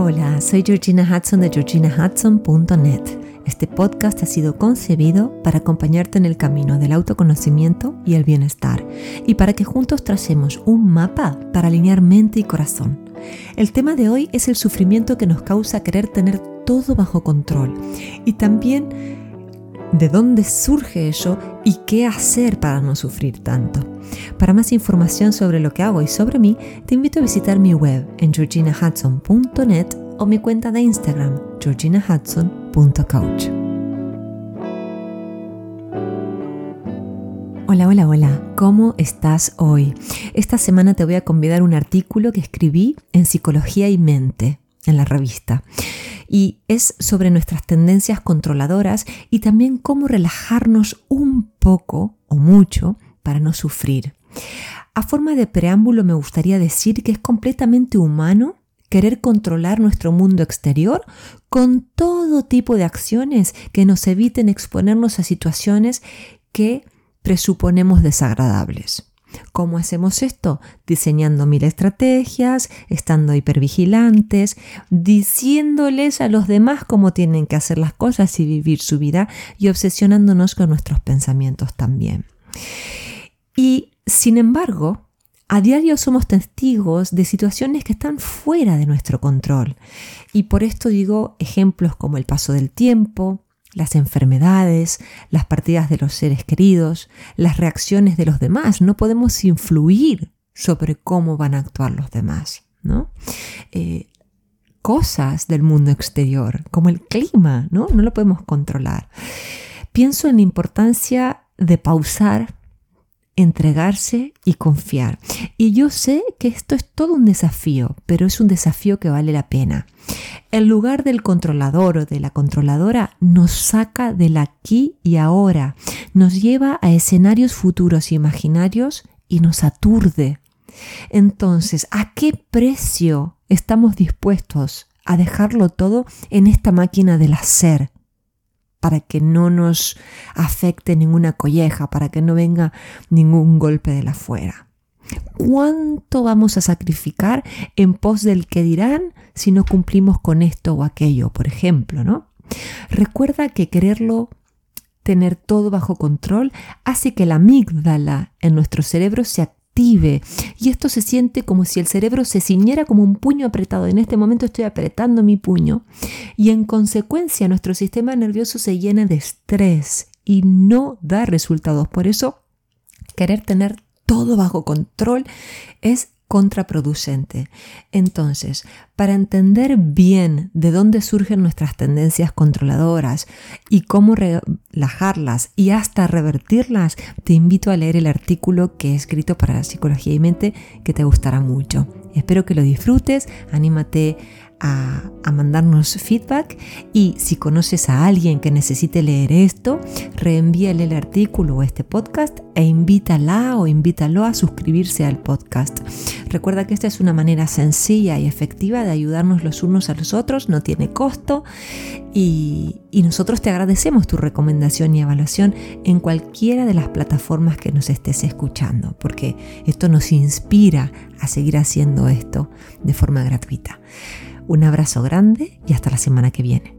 Hola, soy Georgina Hudson de georginahudson.net. Este podcast ha sido concebido para acompañarte en el camino del autoconocimiento y el bienestar y para que juntos tracemos un mapa para alinear mente y corazón. El tema de hoy es el sufrimiento que nos causa querer tener todo bajo control y también de dónde surge eso y qué hacer para no sufrir tanto. Para más información sobre lo que hago y sobre mí, te invito a visitar mi web en georginahudson.net o mi cuenta de Instagram, georginahudson.coach. Hola, hola, hola, ¿cómo estás hoy? Esta semana te voy a convidar un artículo que escribí en Psicología y Mente, en la revista y es sobre nuestras tendencias controladoras y también cómo relajarnos un poco o mucho para no sufrir. A forma de preámbulo me gustaría decir que es completamente humano querer controlar nuestro mundo exterior con todo tipo de acciones que nos eviten exponernos a situaciones que presuponemos desagradables. ¿Cómo hacemos esto? Diseñando mil estrategias, estando hipervigilantes, diciéndoles a los demás cómo tienen que hacer las cosas y vivir su vida y obsesionándonos con nuestros pensamientos también. Y sin embargo, a diario somos testigos de situaciones que están fuera de nuestro control. Y por esto digo ejemplos como el paso del tiempo, las enfermedades, las partidas de los seres queridos, las reacciones de los demás. No podemos influir sobre cómo van a actuar los demás, ¿no? Eh, cosas del mundo exterior, como el clima, ¿no? No lo podemos controlar. Pienso en la importancia de pausar entregarse y confiar. Y yo sé que esto es todo un desafío, pero es un desafío que vale la pena. El lugar del controlador o de la controladora nos saca del aquí y ahora, nos lleva a escenarios futuros y imaginarios y nos aturde. Entonces, ¿a qué precio estamos dispuestos a dejarlo todo en esta máquina del hacer? para que no nos afecte ninguna colleja, para que no venga ningún golpe de la fuera. ¿Cuánto vamos a sacrificar en pos del que dirán si no cumplimos con esto o aquello, por ejemplo, ¿no? Recuerda que quererlo tener todo bajo control hace que la amígdala en nuestro cerebro se y esto se siente como si el cerebro se ciñera como un puño apretado. En este momento estoy apretando mi puño y en consecuencia nuestro sistema nervioso se llena de estrés y no da resultados. Por eso, querer tener todo bajo control es contraproducente. Entonces, para entender bien de dónde surgen nuestras tendencias controladoras y cómo relajarlas y hasta revertirlas, te invito a leer el artículo que he escrito para psicología y mente que te gustará mucho. Espero que lo disfrutes, anímate a, mandarnos feedback y si conoces a alguien que necesite leer esto, reenvíale el artículo o este podcast e invítala o invítalo a suscribirse al podcast. Recuerda que esta es una manera sencilla y efectiva de ayudarnos los unos a los otros, no tiene costo y, y nosotros te agradecemos tu recomendación y evaluación en cualquiera de las plataformas que nos estés escuchando, porque esto nos inspira a seguir haciendo esto de forma gratuita. Un abrazo grande y hasta la semana que viene.